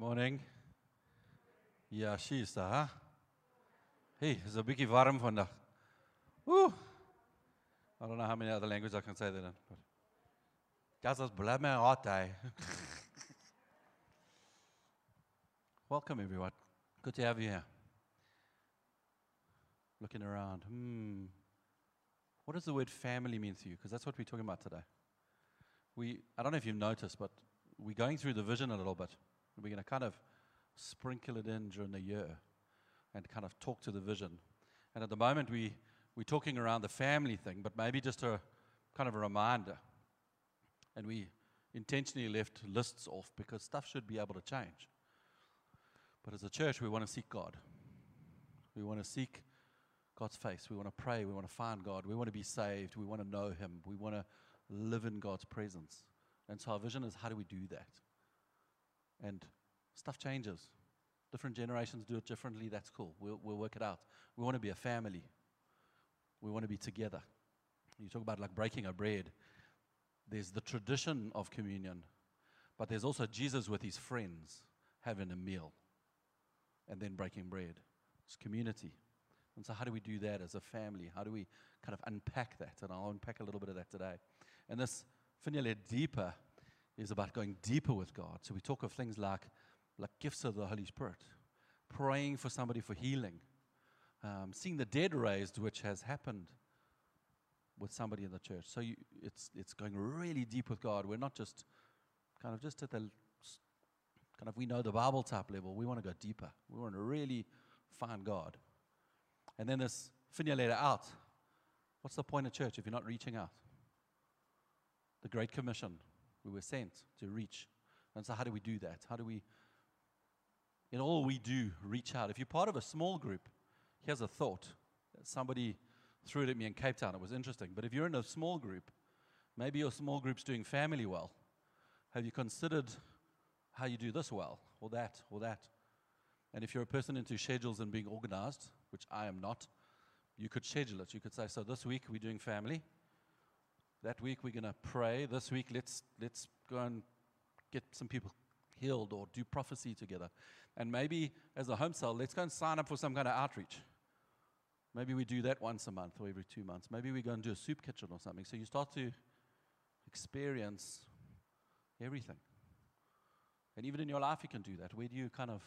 Morning. Ja, she's daar. Hey, is 'n bietjie warm vandag. Woo. I don't know how many other languages I can say that in. But hart hy. Welcome everyone. Good to have you here. Looking around. Hmm. What does the word family mean to you? Because that's what we're talking about today. We I don't know if you've noticed, but we're going through the vision a little bit. We're going to kind of sprinkle it in during the year and kind of talk to the vision. And at the moment, we, we're talking around the family thing, but maybe just a kind of a reminder. And we intentionally left lists off because stuff should be able to change. But as a church, we want to seek God. We want to seek God's face. We want to pray. We want to find God. We want to be saved. We want to know Him. We want to live in God's presence. And so our vision is how do we do that? And stuff changes. Different generations do it differently. That's cool. We'll, we'll work it out. We want to be a family. We want to be together. You talk about like breaking a bread. There's the tradition of communion, but there's also Jesus with his friends having a meal and then breaking bread. It's community. And so, how do we do that as a family? How do we kind of unpack that? And I'll unpack a little bit of that today. And this Finyelela deeper is about going deeper with God. So we talk of things like, like gifts of the Holy Spirit, praying for somebody for healing, um, seeing the dead raised, which has happened with somebody in the church. So you, it's, it's going really deep with God. We're not just kind of just at the kind of we know the Bible type level. We want to go deeper. We want to really find God. And then this Finyelela out. What's the point of church if you're not reaching out? The Great Commission. We were sent to reach. And so, how do we do that? How do we, in all we do, reach out? If you're part of a small group, here's a thought. Somebody threw it at me in Cape Town. It was interesting. But if you're in a small group, maybe your small group's doing family well. Have you considered how you do this well, or that, or that? And if you're a person into schedules and being organized, which I am not, you could schedule it. You could say, so this week we're doing family. That week we're going to pray. This week let's let's go and get some people healed or do prophecy together. And maybe as a home cell, let's go and sign up for some kind of outreach. Maybe we do that once a month or every two months. Maybe we go and do a soup kitchen or something. So you start to experience everything. And even in your life, you can do that. Where do you kind of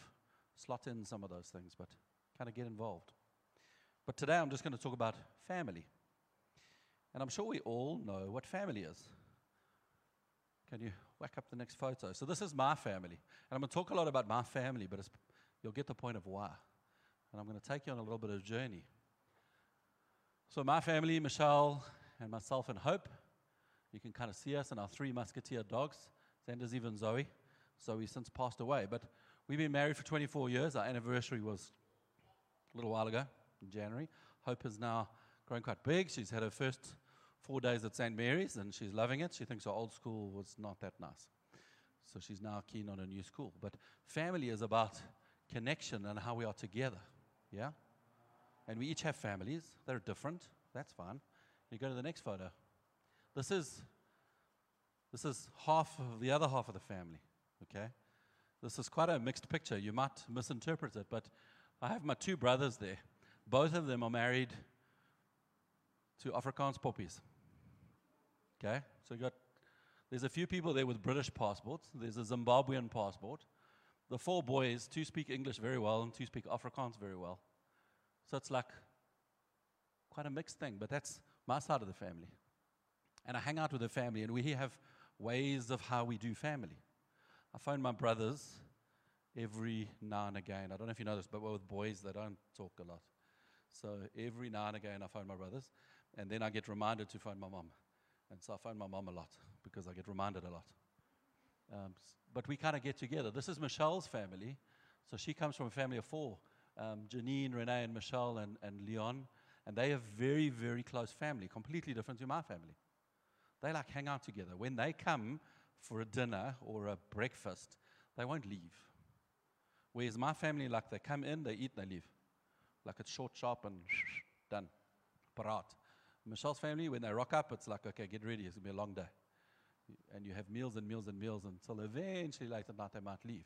slot in some of those things, but kind of get involved? But today I'm just going to talk about family. And I'm sure we all know what family is. Can you whack up the next photo? So, this is my family. And I'm going to talk a lot about my family, but you'll get the point of why. And I'm going to take you on a little bit of a journey. So, my family, Michelle and myself and Hope, you can kind of see us and our three musketeer dogs. Xander's even Zoe. Zoe since passed away. But we've been married for 24 years. Our anniversary was a little while ago in January. Hope is now growing quite big. She's had her first four days at St. Mary's and she's loving it. She thinks her old school was not that nice. So she's now keen on a new school. But family is about connection and how we are together. Yeah? And we each have families. They're different. That's fine. You go to the next photo. This is this is half of the other half of the family. Okay? This is quite a mixed picture. You might misinterpret it, but I have my two brothers there. Both of them are married to Afrikaans poppies. Okay, so you got there's a few people there with British passports. There's a Zimbabwean passport. The four boys, two speak English very well and two speak Afrikaans very well. So it's like quite a mixed thing, but that's my side of the family. And I hang out with the family, and we have ways of how we do family. I phone my brothers every now and again. I don't know if you know this, but with boys, they don't talk a lot. So every now and again, I phone my brothers, and then I get reminded to phone my mom. And so I phone my mom a lot because I get reminded a lot. Um, but we kind of get together. This is Michelle's family. So she comes from a family of four um, Janine, Renee, and Michelle, and, and Leon. And they are very, very close family, completely different to my family. They like hang out together. When they come for a dinner or a breakfast, they won't leave. Whereas my family, like they come in, they eat, they leave. Like it's short, sharp, and done. Parat. Michelle's family, when they rock up, it's like, okay, get ready, it's going to be a long day. And you have meals and meals and meals until eventually late at night they might leave.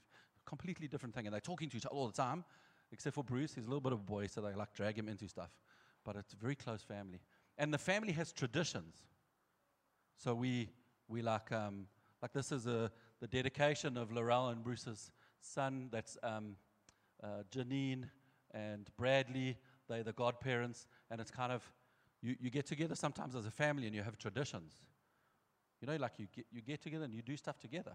completely different thing. And they're talking to each other all the time, except for Bruce. He's a little bit of a boy, so they like drag him into stuff. But it's a very close family. And the family has traditions. So we, we like, um, like this is a, the dedication of Laurel and Bruce's son. That's um, uh, Janine and Bradley. They're the godparents. And it's kind of, you, you get together sometimes as a family and you have traditions. You know, like you get, you get together and you do stuff together.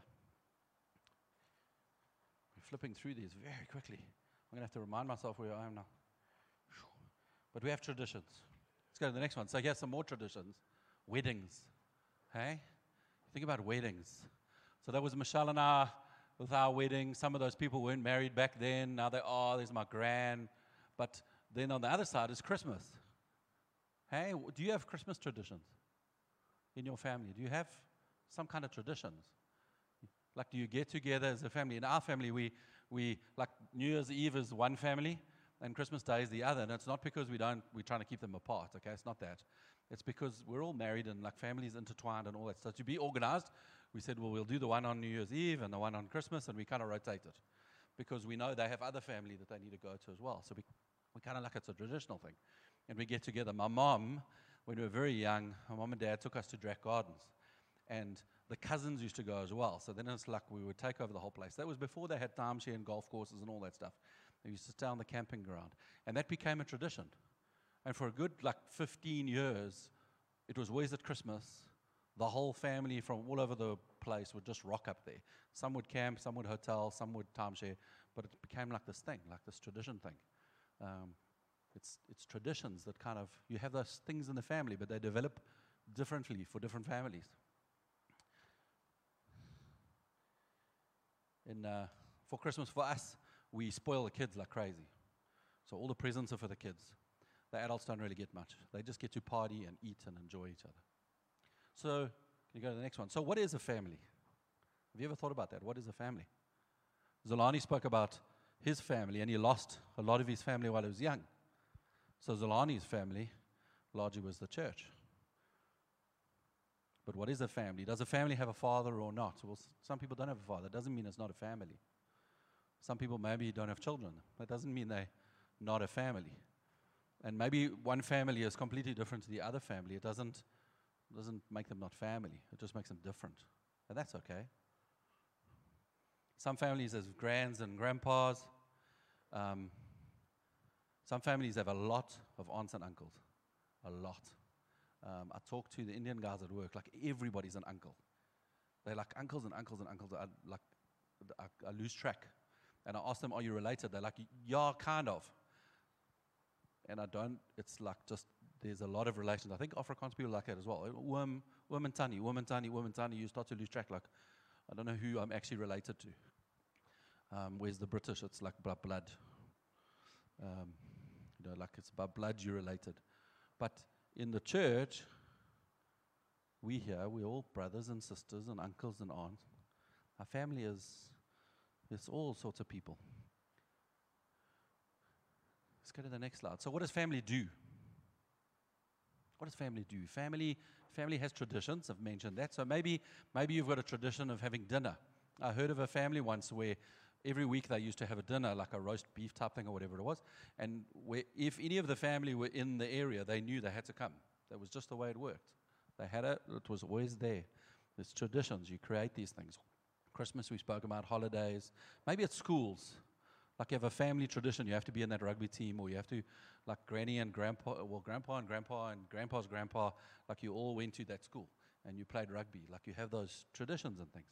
We're flipping through these very quickly. I'm going to have to remind myself where I am now. But we have traditions. Let's go to the next one. So here's some more traditions. Weddings. Hey? Think about weddings. So that was Michelle and I with our wedding. Some of those people weren't married back then. Now they are. There's my gran. But then on the other side is Christmas. Hey, do you have Christmas traditions in your family? Do you have some kind of traditions? Like, do you get together as a family? In our family, we, we like New Year's Eve is one family, and Christmas Day is the other. And it's not because we don't, we're trying to keep them apart, okay? It's not that. It's because we're all married and like families intertwined and all that. So to be organized, we said, well, we'll do the one on New Year's Eve and the one on Christmas, and we kind of rotate it because we know they have other family that they need to go to as well. So we, we kind of like it's a traditional thing. And we get together. My mom, when we were very young, my mom and dad took us to Drac Gardens. And the cousins used to go as well. So then it's like we would take over the whole place. That was before they had timeshare and golf courses and all that stuff. They used to stay on the camping ground. And that became a tradition. And for a good like 15 years, it was always at Christmas. The whole family from all over the place would just rock up there. Some would camp, some would hotel, some would timeshare, but it became like this thing, like this tradition thing. Um, it's, it's traditions that kind of, you have those things in the family, but they develop differently for different families. In, uh, for Christmas, for us, we spoil the kids like crazy. So all the presents are for the kids. The adults don't really get much. They just get to party and eat and enjoy each other. So, can you go to the next one? So, what is a family? Have you ever thought about that? What is a family? Zolani spoke about his family, and he lost a lot of his family while he was young. So, Zolani's family largely was the church. But what is a family? Does a family have a father or not? Well, some people don't have a father. It doesn't mean it's not a family. Some people maybe don't have children. That doesn't mean they're not a family. And maybe one family is completely different to the other family. It doesn't, doesn't make them not family, it just makes them different. And that's okay. Some families have grands and grandpas. Um, some families have a lot of aunts and uncles. A lot. Um, I talk to the Indian guys at work, like everybody's an uncle. They're like uncles and uncles and uncles. I, like, I, I lose track. And I ask them, Are you related? They're like, Yeah, kind of and I don't, it's like just, there's a lot of relations. I think Afrikaans people like that as well. Woman, woman tani, woman tani, woman tani, you start to lose track. Like, I don't know who I'm actually related to. Um, the British? It's like blood, blood. Um, you know, like it's about blood you're related. But in the church, we here, we're all brothers and sisters and uncles and aunts. Our family is, it's all sorts of people. Let's go to the next slide. So, what does family do? What does family do? Family, family has traditions. I've mentioned that. So maybe, maybe you've got a tradition of having dinner. I heard of a family once where every week they used to have a dinner, like a roast beef type thing or whatever it was. And where, if any of the family were in the area, they knew they had to come. That was just the way it worked. They had it, it was always there. It's traditions. You create these things. Christmas, we spoke about holidays. Maybe at schools. Like you have a family tradition, you have to be in that rugby team, or you have to, like granny and grandpa, well, grandpa and grandpa and grandpa's grandpa, like you all went to that school and you played rugby. Like you have those traditions and things.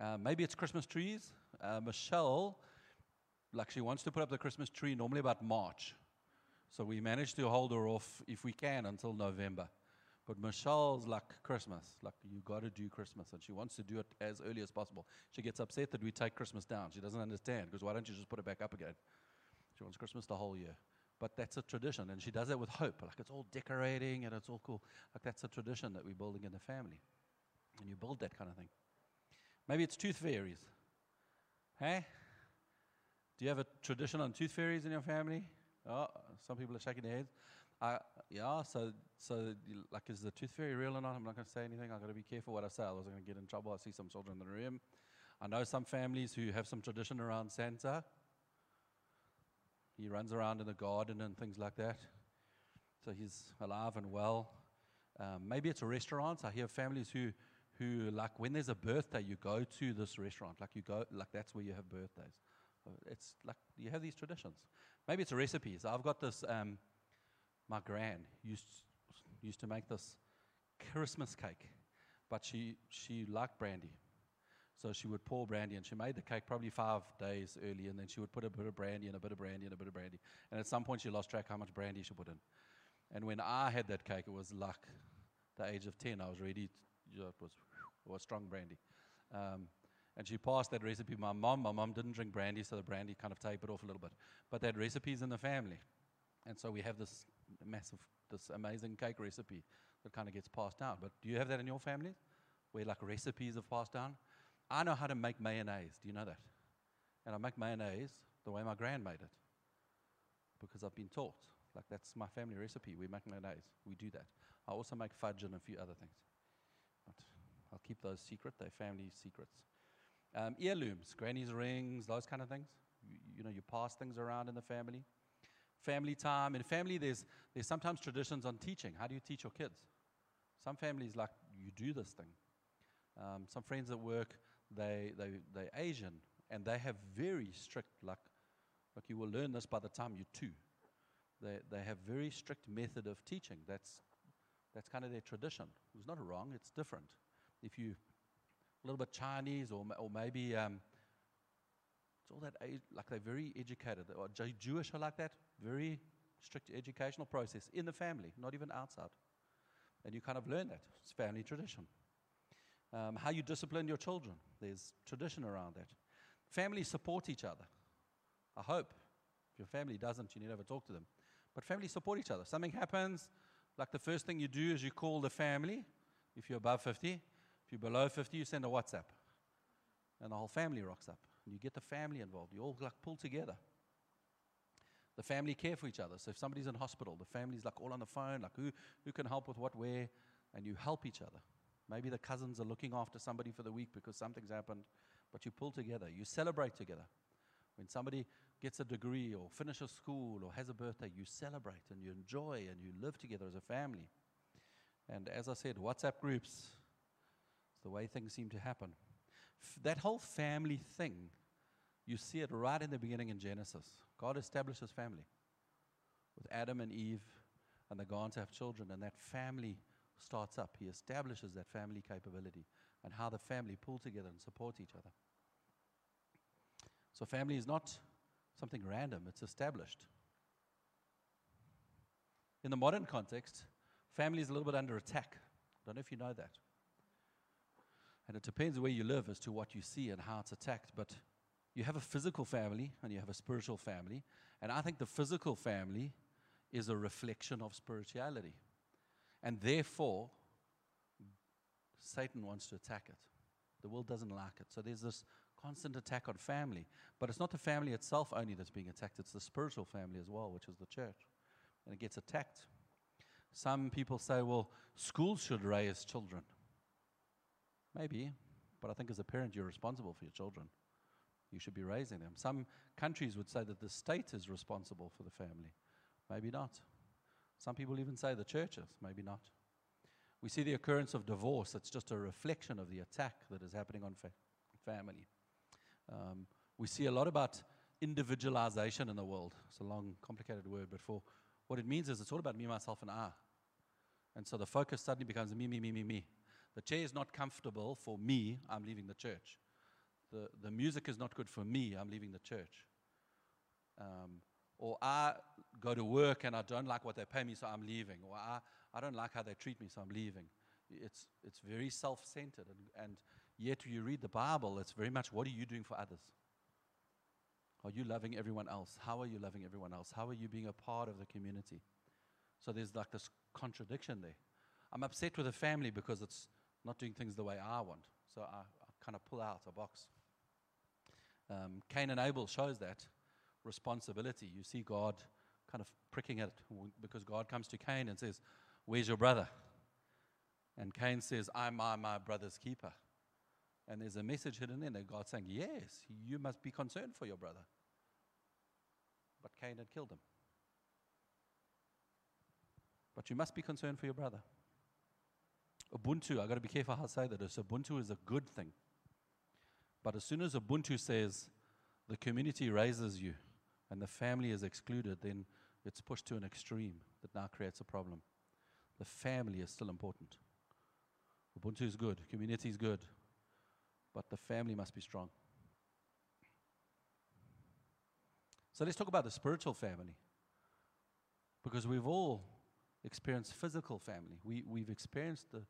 Uh, maybe it's Christmas trees. Uh, Michelle, like she wants to put up the Christmas tree normally about March. So we managed to hold her off, if we can, until November. But Michelle's like Christmas, like you got to do Christmas, and she wants to do it as early as possible. She gets upset that we take Christmas down. She doesn't understand because why don't you just put it back up again? She wants Christmas the whole year. But that's a tradition, and she does it with hope. Like it's all decorating and it's all cool. Like that's a tradition that we're building in the family, and you build that kind of thing. Maybe it's tooth fairies. Hey, do you have a tradition on tooth fairies in your family? Oh, some people are shaking their heads. Uh, yeah, so so like, is the tooth fairy real or not? I'm not going to say anything. I've got to be careful what I say. I was going to get in trouble. I see some children in the room. I know some families who have some tradition around Santa. He runs around in the garden and things like that. So he's alive and well. Um, maybe it's a restaurant. I hear families who, who, like, when there's a birthday, you go to this restaurant. Like, you go, like, that's where you have birthdays. It's like you have these traditions. Maybe it's a recipe. So I've got this, um, my gran used, used to make this Christmas cake, but she, she liked brandy. So she would pour brandy, and she made the cake probably five days early, and then she would put a bit of brandy and a bit of brandy and a bit of brandy. And at some point, she lost track how much brandy she put in. And when I had that cake, it was like the age of 10. I was ready, it was, was strong brandy. Um, and she passed that recipe to my mom. My mom didn't drink brandy, so the brandy kind of tapered off a little bit. But that recipe's in the family. And so we have this massive, this amazing cake recipe that kind of gets passed down. But do you have that in your family? Where like recipes are passed down? I know how to make mayonnaise. Do you know that? And I make mayonnaise the way my grand made it because I've been taught. Like that's my family recipe. We make mayonnaise. We do that. I also make fudge and a few other things. I'll keep those secret. They're family secrets. Um, earlooms, granny's rings, those kind of things. You, you know, you pass things around in the family. Family time. In family, there's, there's sometimes traditions on teaching. How do you teach your kids? Some families, like, you do this thing. Um, some friends at work, they, they, they're Asian, and they have very strict, like, like you will learn this by the time you're two. They, they have very strict method of teaching. That's, that's kind of their tradition. It's not wrong, it's different. If you a little bit Chinese or, or maybe um, it's all that age, like they're very educated Jewish are like that. Very strict educational process in the family, not even outside. And you kind of learn that. It's family tradition. Um, how you discipline your children, there's tradition around that. Families support each other. I hope. If your family doesn't, you need to a talk to them. But families support each other. Something happens, like the first thing you do is you call the family, if you're above 50. You're below 50, you send a WhatsApp. And the whole family rocks up. And you get the family involved. You all like pull together. The family care for each other. So if somebody's in hospital, the family's like all on the phone, like who, who can help with what, where, and you help each other. Maybe the cousins are looking after somebody for the week because something's happened, but you pull together. You celebrate together. When somebody gets a degree or finishes school or has a birthday, you celebrate and you enjoy and you live together as a family. And as I said, WhatsApp groups, the way things seem to happen. F- that whole family thing, you see it right in the beginning in Genesis. God establishes family with Adam and Eve, and they go on to have children, and that family starts up. He establishes that family capability and how the family pull together and support each other. So, family is not something random, it's established. In the modern context, family is a little bit under attack. I don't know if you know that. And it depends where you live as to what you see and how it's attacked. But you have a physical family and you have a spiritual family. And I think the physical family is a reflection of spirituality. And therefore, Satan wants to attack it. The world doesn't like it. So there's this constant attack on family. But it's not the family itself only that's being attacked, it's the spiritual family as well, which is the church. And it gets attacked. Some people say, well, schools should raise children. Maybe, but I think as a parent, you're responsible for your children. You should be raising them. Some countries would say that the state is responsible for the family. Maybe not. Some people even say the churches. Maybe not. We see the occurrence of divorce. It's just a reflection of the attack that is happening on fa- family. Um, we see a lot about individualization in the world. It's a long, complicated word, but for what it means is it's all about me, myself, and I. And so the focus suddenly becomes me, me, me, me, me. The chair is not comfortable for me, I'm leaving the church. The, the music is not good for me, I'm leaving the church. Um, or I go to work and I don't like what they pay me, so I'm leaving. Or I, I don't like how they treat me, so I'm leaving. It's, it's very self centered. And, and yet, you read the Bible, it's very much what are you doing for others? Are you loving everyone else? How are you loving everyone else? How are you being a part of the community? So there's like this contradiction there. I'm upset with the family because it's not doing things the way I want. So I, I kind of pull out a box. Um, Cain and Abel shows that responsibility. You see God kind of pricking at it because God comes to Cain and says, Where's your brother? And Cain says, I'm my, my brother's keeper. And there's a message hidden in there. God saying, Yes, you must be concerned for your brother. But Cain had killed him. But you must be concerned for your brother. Ubuntu, I've got to be careful how I say that. Ubuntu is a good thing. But as soon as Ubuntu says the community raises you and the family is excluded, then it's pushed to an extreme that now creates a problem. The family is still important. Ubuntu is good, community is good, but the family must be strong. So let's talk about the spiritual family. Because we've all experienced physical family. We, we've experienced the,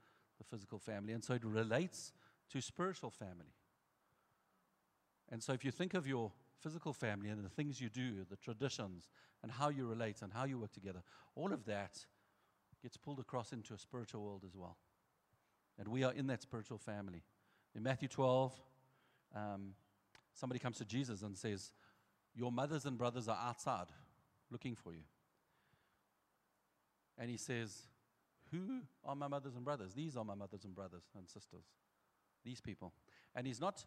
the physical family, and so it relates to spiritual family. And so if you think of your physical family and the things you do, the traditions, and how you relate and how you work together, all of that gets pulled across into a spiritual world as well. And we are in that spiritual family. In Matthew 12, um, somebody comes to Jesus and says, Your mothers and brothers are outside looking for you. And he says, Who are my mothers and brothers? These are my mothers and brothers and sisters. These people. And he's not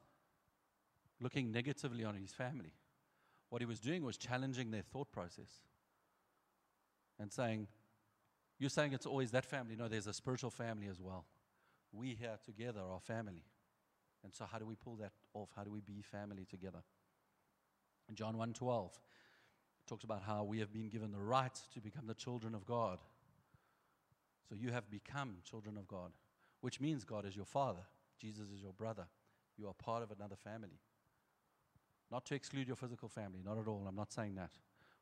looking negatively on his family. What he was doing was challenging their thought process and saying, You're saying it's always that family. No, there's a spiritual family as well. We here together are family. And so, how do we pull that off? How do we be family together? John 1 12, talks about how we have been given the right to become the children of God. So, you have become children of God, which means God is your father, Jesus is your brother. You are part of another family. Not to exclude your physical family, not at all. I'm not saying that.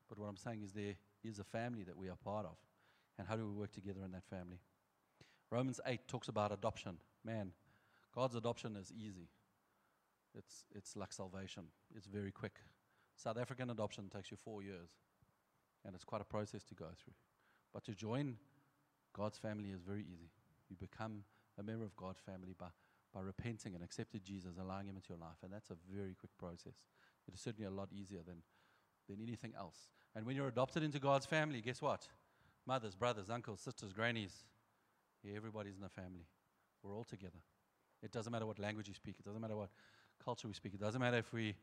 But what I'm saying is there is a family that we are part of. And how do we work together in that family? Romans 8 talks about adoption. Man, God's adoption is easy. It's, it's like salvation, it's very quick. South African adoption takes you four years, and it's quite a process to go through. But to join God's family is very easy. You become a member of God's family by by repenting and accepting Jesus, allowing Him into your life. And that's a very quick process. It is certainly a lot easier than, than anything else. And when you're adopted into God's family, guess what? Mothers, brothers, uncles, sisters, grannies, everybody's in the family. We're all together. It doesn't matter what language you speak, it doesn't matter what culture we speak, it doesn't matter if we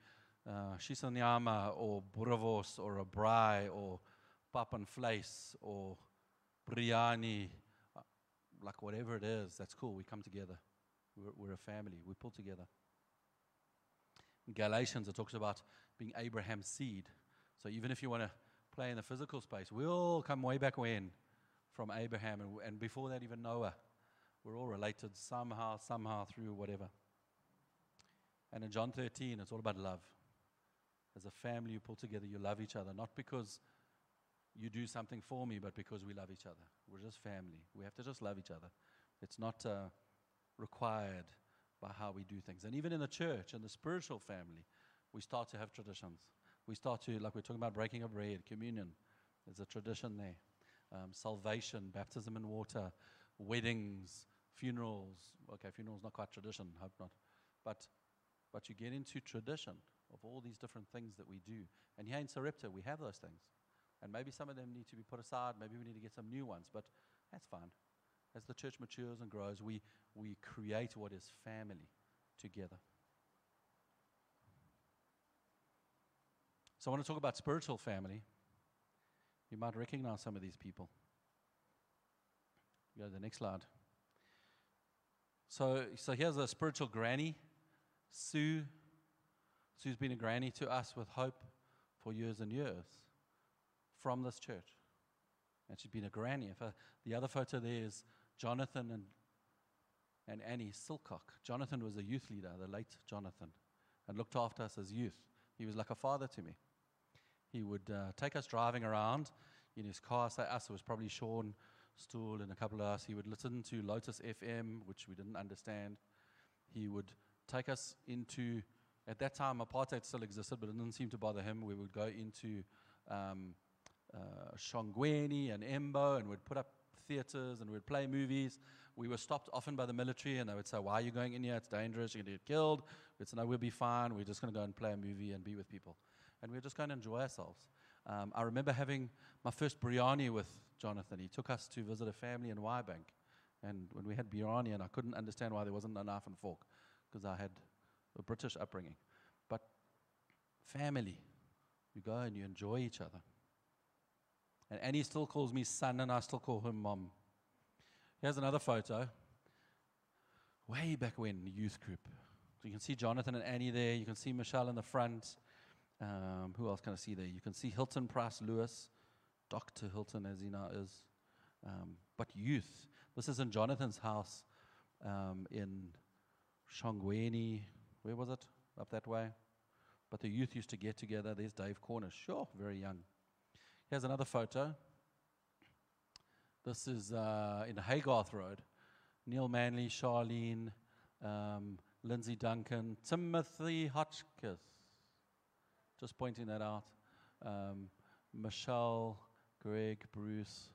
uh, Shisanyama or boerewors or a braai or pap and or biryani, uh, like whatever it is, that's cool. We come together. We're, we're a family. We pull together. In Galatians, it talks about being Abraham's seed. So even if you want to play in the physical space, we all come way back when from Abraham, and, and before that, even Noah. We're all related somehow, somehow through whatever. And in John 13, it's all about love. As a family, you pull together, you love each other, not because you do something for me, but because we love each other. We're just family. We have to just love each other. It's not. Uh, required by how we do things. And even in the church, in the spiritual family, we start to have traditions. We start to, like we're talking about breaking of bread, communion, there's a tradition there. Um, salvation, baptism in water, weddings, funerals. Okay, funerals not quite tradition, hope not. But, but you get into tradition of all these different things that we do. And here in Sarepta, we have those things. And maybe some of them need to be put aside. Maybe we need to get some new ones, but that's fine as the church matures and grows, we, we create what is family together. So I want to talk about spiritual family. You might recognize some of these people. Go to the next slide. So, so here's a spiritual granny, Sue. Sue's been a granny to us with hope for years and years from this church. And she'd been a granny. If, uh, the other photo there is Jonathan and, and Annie Silcock. Jonathan was a youth leader, the late Jonathan, and looked after us as youth. He was like a father to me. He would uh, take us driving around in his car. Say us, it was probably Sean Stool and a couple of us. He would listen to Lotus FM, which we didn't understand. He would take us into, at that time, apartheid still existed, but it didn't seem to bother him. We would go into um, uh, and Embo and we'd put up theaters and we'd play movies. We were stopped often by the military and they would say, Why are you going in here? It's dangerous. You're going to get killed. We'd say, No, we'll be fine. We're just going to go and play a movie and be with people. And we are just going to enjoy ourselves. Um, I remember having my first biryani with Jonathan. He took us to visit a family in Wyebank. And when we had biryani, and I couldn't understand why there wasn't a knife and fork, because I had a British upbringing. But family, you go and you enjoy each other. And Annie still calls me son, and I still call him mom. Here's another photo. Way back when, youth group. So you can see Jonathan and Annie there. You can see Michelle in the front. Um, who else can I see there? You can see Hilton Price Lewis, Dr. Hilton, as he now is. Um, but youth. This is in Jonathan's house um, in Shongweni. Where was it? Up that way. But the youth used to get together. There's Dave Cornish. Sure, very young. Here's another photo. This is uh, in Haygarth Road. Neil Manley, Charlene, um, Lindsay Duncan, Timothy Hotchkiss. Just pointing that out. Um, Michelle, Greg, Bruce,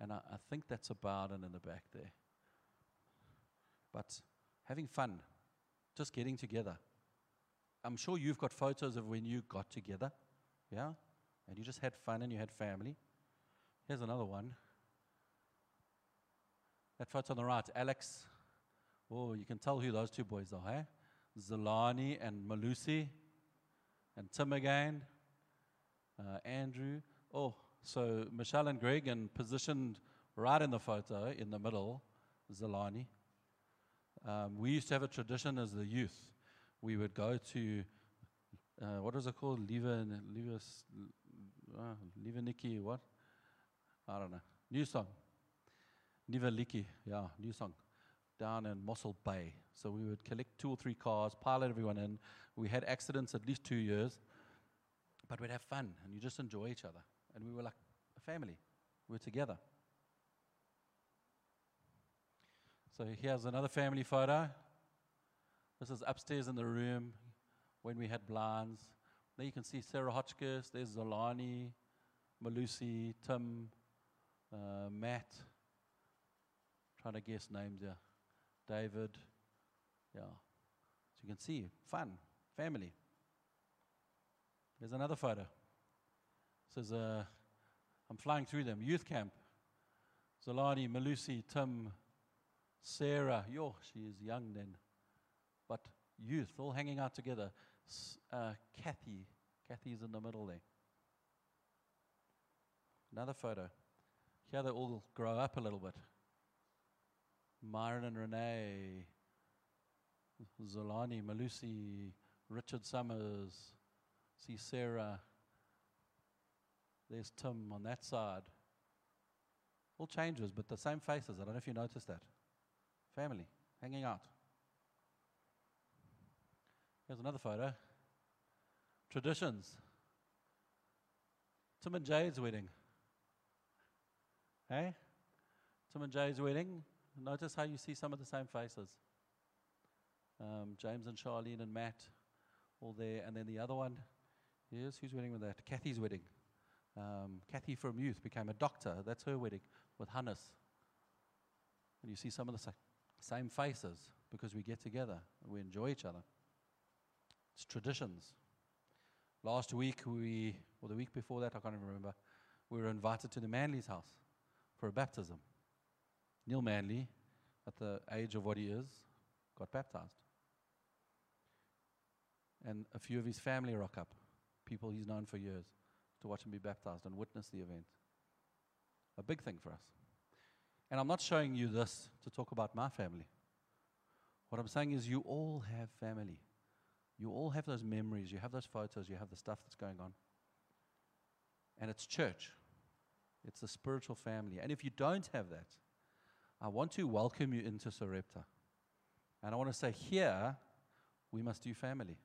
and I, I think that's about it in the back there. But having fun, just getting together. I'm sure you've got photos of when you got together, yeah? And you just had fun and you had family. Here's another one. That photo on the right, Alex. Oh, you can tell who those two boys are, eh? Zolani and Malusi. And Tim again. Uh, Andrew. Oh, so Michelle and Greg, and positioned right in the photo, in the middle, Zolani. Um, we used to have a tradition as the youth. We would go to, uh, what was it called? Liva, Liva, uh, Nikki, what? I don't know. New song. Niveliki, yeah, new song, down in Mossel Bay. So we would collect two or three cars, pilot everyone in. We had accidents at least two years, but we'd have fun and you just enjoy each other. And we were like a family. We were together. So here's another family photo. This is upstairs in the room when we had blinds. There you can see Sarah Hotchkiss, there's Zolani, Malusi, Tim, uh, Matt, trying to guess names here. David. Yeah. So you can see, fun, family. There's another photo. Says, uh, I'm flying through them. Youth camp. Zolani, Malusi, Tim, Sarah. Yo, she is young then. But youth, all hanging out together. Uh, Kathy. Kathy's in the middle there. Another photo. Here they all grow up a little bit. Myron and Renee, Zolani, Malusi, Richard Summers, see Sarah. There's Tim on that side. All changes, but the same faces. I don't know if you noticed that. Family, hanging out. Here's another photo. Traditions. Tim and Jade's wedding. Hey? Tim and Jade's wedding. Notice how you see some of the same faces. Um, James and Charlene and Matt, all there. And then the other one, yes, who's wedding with that? Kathy's wedding. Um, Kathy from youth became a doctor. That's her wedding with Hannes. And you see some of the sa- same faces because we get together and we enjoy each other. It's traditions. Last week, we, or the week before that, I can't even remember, we were invited to the Manley's house for a baptism. Neil Manley, at the age of what he is, got baptized. And a few of his family rock up, people he's known for years, to watch him be baptized and witness the event. A big thing for us. And I'm not showing you this to talk about my family. What I'm saying is, you all have family. You all have those memories, you have those photos, you have the stuff that's going on. And it's church, it's a spiritual family. And if you don't have that, I want to welcome you into Sarepta. And I want to say, here, we must do family.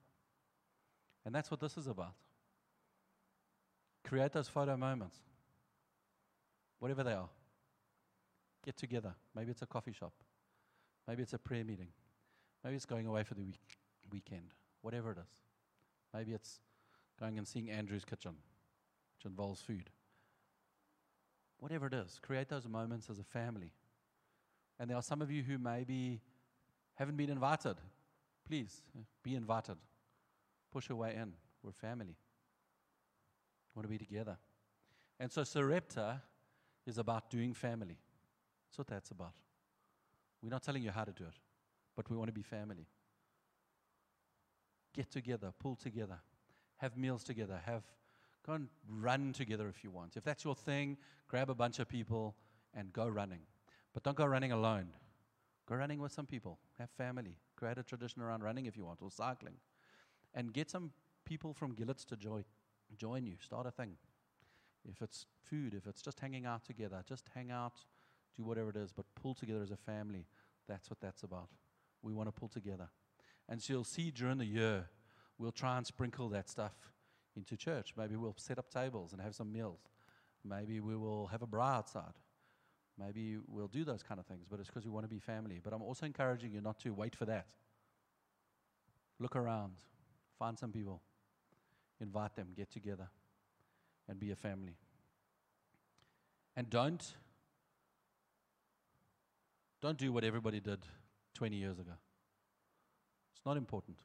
And that's what this is about. Create those photo moments, whatever they are. Get together. Maybe it's a coffee shop. Maybe it's a prayer meeting. Maybe it's going away for the week, weekend. Whatever it is. Maybe it's going and seeing Andrew's kitchen, which involves food. Whatever it is, create those moments as a family. And there are some of you who maybe haven't been invited. Please uh, be invited. Push your way in. We're family. We want to be together. And so Sarepta is about doing family. That's what that's about. We're not telling you how to do it, but we want to be family. Get together, pull together, have meals together, have go and run together if you want. If that's your thing, grab a bunch of people and go running. But don't go running alone. Go running with some people. Have family. Create a tradition around running if you want, or cycling. And get some people from Gillitts to join, join you. Start a thing. If it's food, if it's just hanging out together, just hang out, do whatever it is, but pull together as a family. That's what that's about. We want to pull together. And so you'll see during the year, we'll try and sprinkle that stuff into church. Maybe we'll set up tables and have some meals. Maybe we will have a bra outside. Maybe we'll do those kind of things, but it's because we want to be family. But I'm also encouraging you not to wait for that. Look around, find some people, invite them, get together, and be a family. And don't don't do what everybody did 20 years ago. It's not important.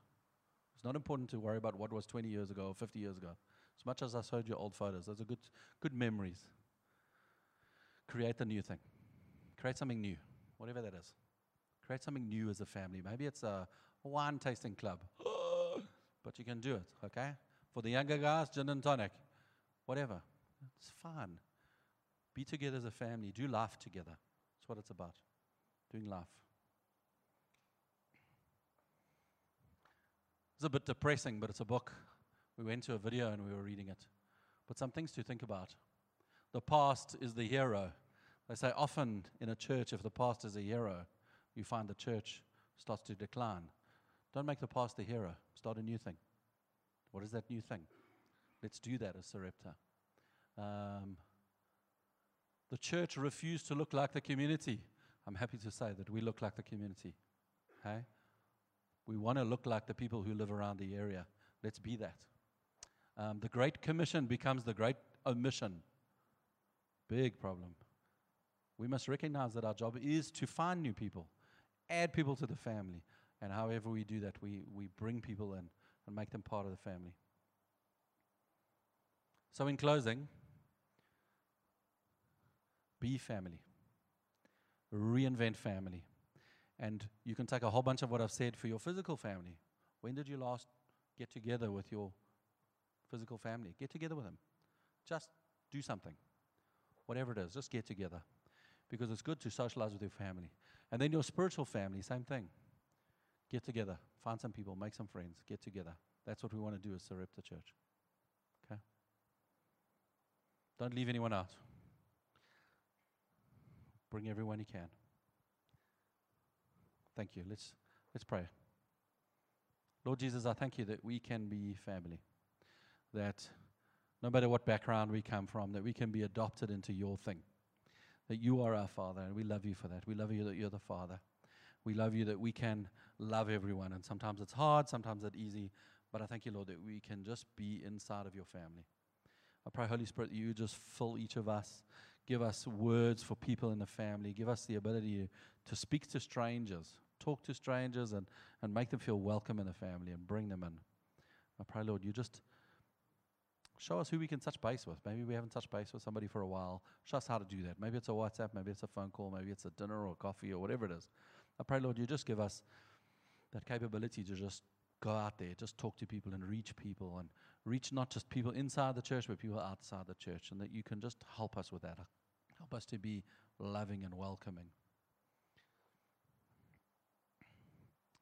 It's not important to worry about what was 20 years ago or 50 years ago. As much as I showed you old photos, those are good, good memories. Create a new thing. Create something new, whatever that is. Create something new as a family. Maybe it's a wine tasting club, but you can do it, okay? For the younger guys, gin and tonic, whatever. It's fun. Be together as a family. Do life together. That's what it's about doing life. It's a bit depressing, but it's a book. We went to a video and we were reading it. But some things to think about. The past is the hero. They say often in a church, if the past is a hero, you find the church starts to decline. Don't make the past the hero. Start a new thing. What is that new thing? Let's do that as Sarepta. Um, the church refused to look like the community. I'm happy to say that we look like the community. Okay? We want to look like the people who live around the area. Let's be that. Um, the Great Commission becomes the Great Omission. Big problem. We must recognize that our job is to find new people, add people to the family, and however we do that, we, we bring people in and make them part of the family. So, in closing, be family reinvent family. And you can take a whole bunch of what I've said for your physical family. When did you last get together with your physical family? Get together with them. Just do something. Whatever it is, just get together. Because it's good to socialize with your family. And then your spiritual family, same thing. Get together. Find some people, make some friends, get together. That's what we want to do as Sarepta Church. Okay? Don't leave anyone out. Bring everyone you can. Thank you. Let's, let's pray. Lord Jesus, I thank you that we can be family. That no matter what background we come from, that we can be adopted into your thing. That you are our Father, and we love you for that. We love you that you're the Father. We love you that we can love everyone, and sometimes it's hard, sometimes it's easy, but I thank you, Lord, that we can just be inside of your family. I pray, Holy Spirit, that you just fill each of us Give us words for people in the family. Give us the ability to speak to strangers, talk to strangers, and, and make them feel welcome in the family and bring them in. I pray, Lord, you just show us who we can touch base with. Maybe we haven't touched base with somebody for a while. Show us how to do that. Maybe it's a WhatsApp, maybe it's a phone call, maybe it's a dinner or a coffee or whatever it is. I pray, Lord, you just give us that capability to just go out there, just talk to people and reach people and reach not just people inside the church, but people outside the church, and that you can just help us with that. Help us to be loving and welcoming.